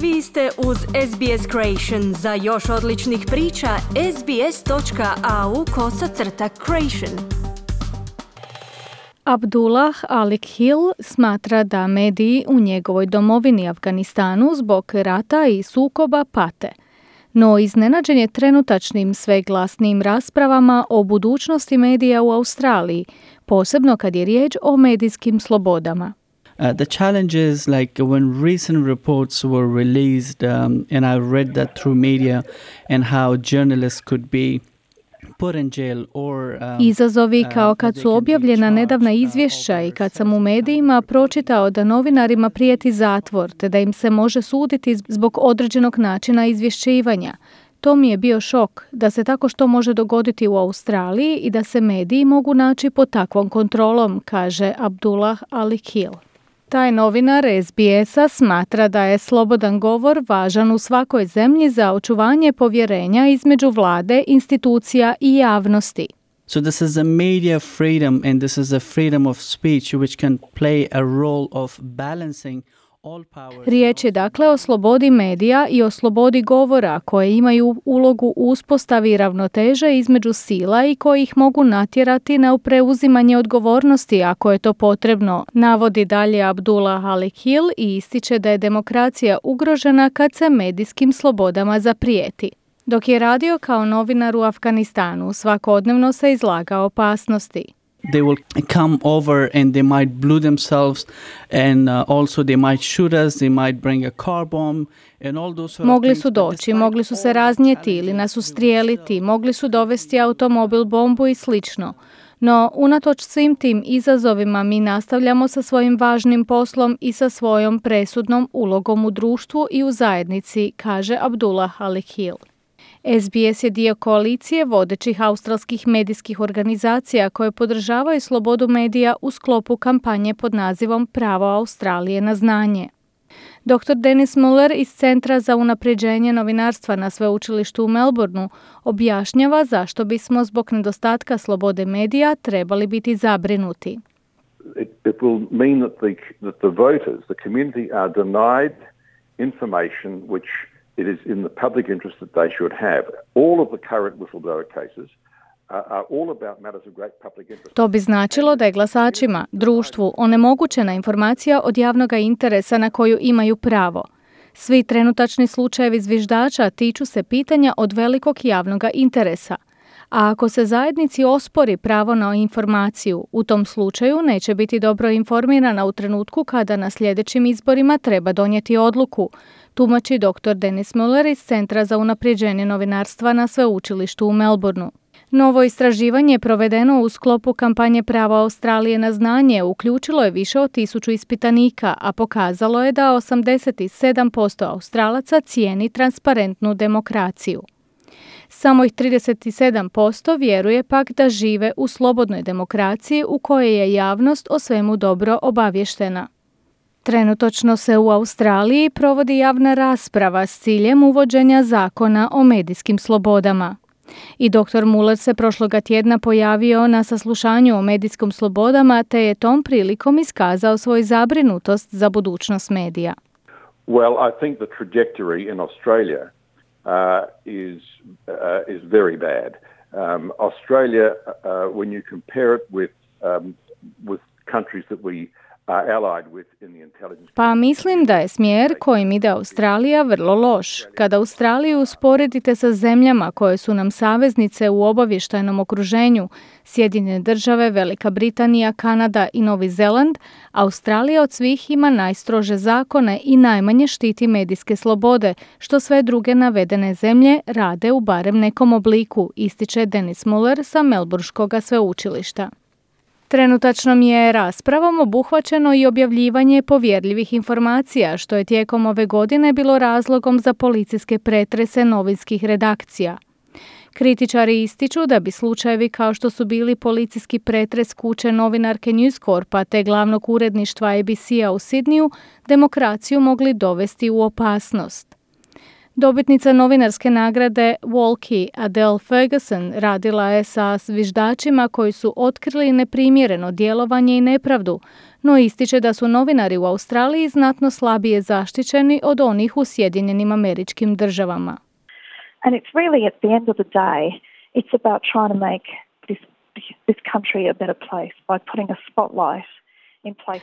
Vi ste uz SBS Creation. Za još odličnih priča, sbs.au kosacrta creation. Abdullah Alik Hill smatra da mediji u njegovoj domovini Afganistanu zbog rata i sukoba pate. No iznenađen je trenutačnim sve glasnim raspravama o budućnosti medija u Australiji, posebno kad je riječ o medijskim slobodama. Uh, the challenge is like when recent reports were released, um, and I read that through media, and how journalists could be um, Izazovi kao kad su objavljena nedavna uh, izvješća i kad sam u medijima pročitao da novinarima prijeti zatvor te da im se može suditi zbog određenog načina izvješćivanja. To mi je bio šok da se tako što može dogoditi u Australiji i da se mediji mogu naći pod takvom kontrolom, kaže Abdullah Ali Hill. Taj novinar SBS-a smatra da je slobodan govor važan u svakoj zemlji za očuvanje povjerenja između vlade, institucija i javnosti. So this is a media freedom and this is a freedom of speech which can play a role of balancing Riječ je dakle o slobodi medija i o slobodi govora koje imaju ulogu u uspostavi ravnoteže između sila i koji ih mogu natjerati na preuzimanje odgovornosti ako je to potrebno, navodi dalje Abdullah Hill i ističe da je demokracija ugrožena kad se medijskim slobodama zaprijeti. Dok je radio kao novinar u Afganistanu, svakodnevno se izlaga opasnosti they will come over and they might blow themselves and uh, also they might shoot us they might bring a car bomb and all those mogli su doći mogli su se raznijeti ili nas ustrijeliti mogli su dovesti automobil bombu i slično no, unatoč svim tim izazovima mi nastavljamo sa svojim važnim poslom i sa svojom presudnom ulogom u društvu i u zajednici, kaže Abdullah Ali Hill. SBS je dio koalicije vodećih australskih medijskih organizacija koje podržavaju slobodu medija u sklopu kampanje pod nazivom Pravo Australije na znanje. Dr. Dennis Muller iz Centra za unapređenje novinarstva na sveučilištu u Melbourneu objašnjava zašto bismo zbog nedostatka slobode medija trebali biti zabrinuti. It, it will mean that the, that the voters, the community are denied information which it is in the public interest that they should have. All of the current whistleblower cases To bi značilo da je glasačima, društvu, onemogućena informacija od javnog interesa na koju imaju pravo. Svi trenutačni slučajevi zviždača tiču se pitanja od velikog javnog interesa. A ako se zajednici ospori pravo na informaciju, u tom slučaju neće biti dobro informirana u trenutku kada na sljedećim izborima treba donijeti odluku, tumači dr. Denis Muller iz Centra za unapređenje novinarstva na sveučilištu u Melbourneu. Novo istraživanje provedeno u sklopu kampanje Prava Australije na znanje uključilo je više od tisuću ispitanika, a pokazalo je da 87% Australaca cijeni transparentnu demokraciju. Samo ih 37% vjeruje pak da žive u slobodnoj demokraciji u kojoj je javnost o svemu dobro obavještena. Trenutočno se u Australiji provodi javna rasprava s ciljem uvođenja zakona o medijskim slobodama. I dr. Muller se prošloga tjedna pojavio na saslušanju o medijskim slobodama te je tom prilikom iskazao svoju zabrinutost za budućnost medija. Well, I think the trajectory in Australia uh, is, uh, is very bad. Um, Australia, uh, when you compare it with, um, with countries that we pa mislim da je smjer kojim ide Australija vrlo loš. Kada Australiju usporedite sa zemljama koje su nam saveznice u obavještajnom okruženju, Sjedinjene države, Velika Britanija, Kanada i Novi Zeland, Australija od svih ima najstrože zakone i najmanje štiti medijske slobode, što sve druge navedene zemlje rade u barem nekom obliku, ističe Denis Muller sa Melburškog sveučilišta. Trenutačnom je raspravom obuhvaćeno i objavljivanje povjerljivih informacija, što je tijekom ove godine bilo razlogom za policijske pretrese novinskih redakcija. Kritičari ističu da bi slučajevi kao što su bili policijski pretres kuće novinarke News Corpa te glavnog uredništva ABC-a u Sidniju demokraciju mogli dovesti u opasnost. Dobitnica novinarske nagrade Walkie Adele Ferguson radila je sa zviždačima koji su otkrili neprimjereno djelovanje i nepravdu, no ističe da su novinari u Australiji znatno slabije zaštićeni od onih u Sjedinjenim američkim državama. And it's really at the end of the day, it's about trying to make this, this country a better place by putting a spotlight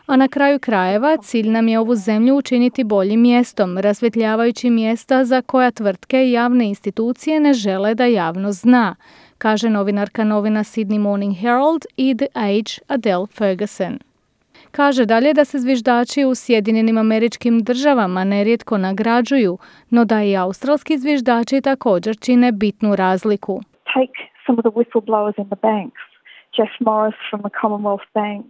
a na kraju krajeva cilj nam je ovu zemlju učiniti boljim mjestom, rasvjetljavajući mjesta za koja tvrtke i javne institucije ne žele da javno zna, kaže novinarka novina Sydney Morning Herald i The Age Adele Ferguson. Kaže dalje da se zviždači u Sjedinjenim američkim državama nerijetko nagrađuju, no da i australski zviždači također čine bitnu razliku. Take some of the whistleblowers in the banks. Jeff Morris from the Commonwealth Bank,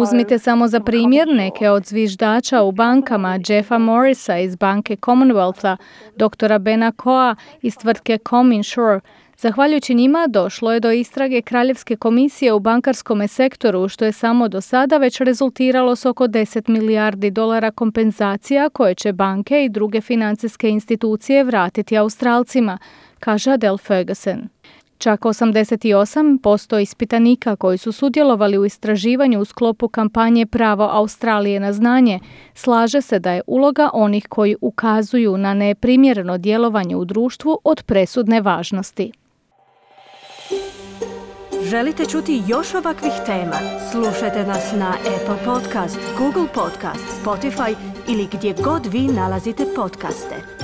Uzmite samo za primjer neke od zviždača u bankama Jeffa Morrisa iz banke Commonwealtha, doktora Bena Koa iz tvrtke Cominsure, Zahvaljujući njima došlo je do istrage Kraljevske komisije u bankarskom sektoru, što je samo do sada već rezultiralo s oko 10 milijardi dolara kompenzacija koje će banke i druge financijske institucije vratiti Australcima, kaže Adele Ferguson. Čak 88% ispitanika koji su sudjelovali u istraživanju u sklopu kampanje Pravo Australije na znanje slaže se da je uloga onih koji ukazuju na neprimjereno djelovanje u društvu od presudne važnosti. Želite čuti još ovakvih tema? Slušajte nas na Apple Podcast, Google Podcast, Spotify ili gdje god vi nalazite podcaste.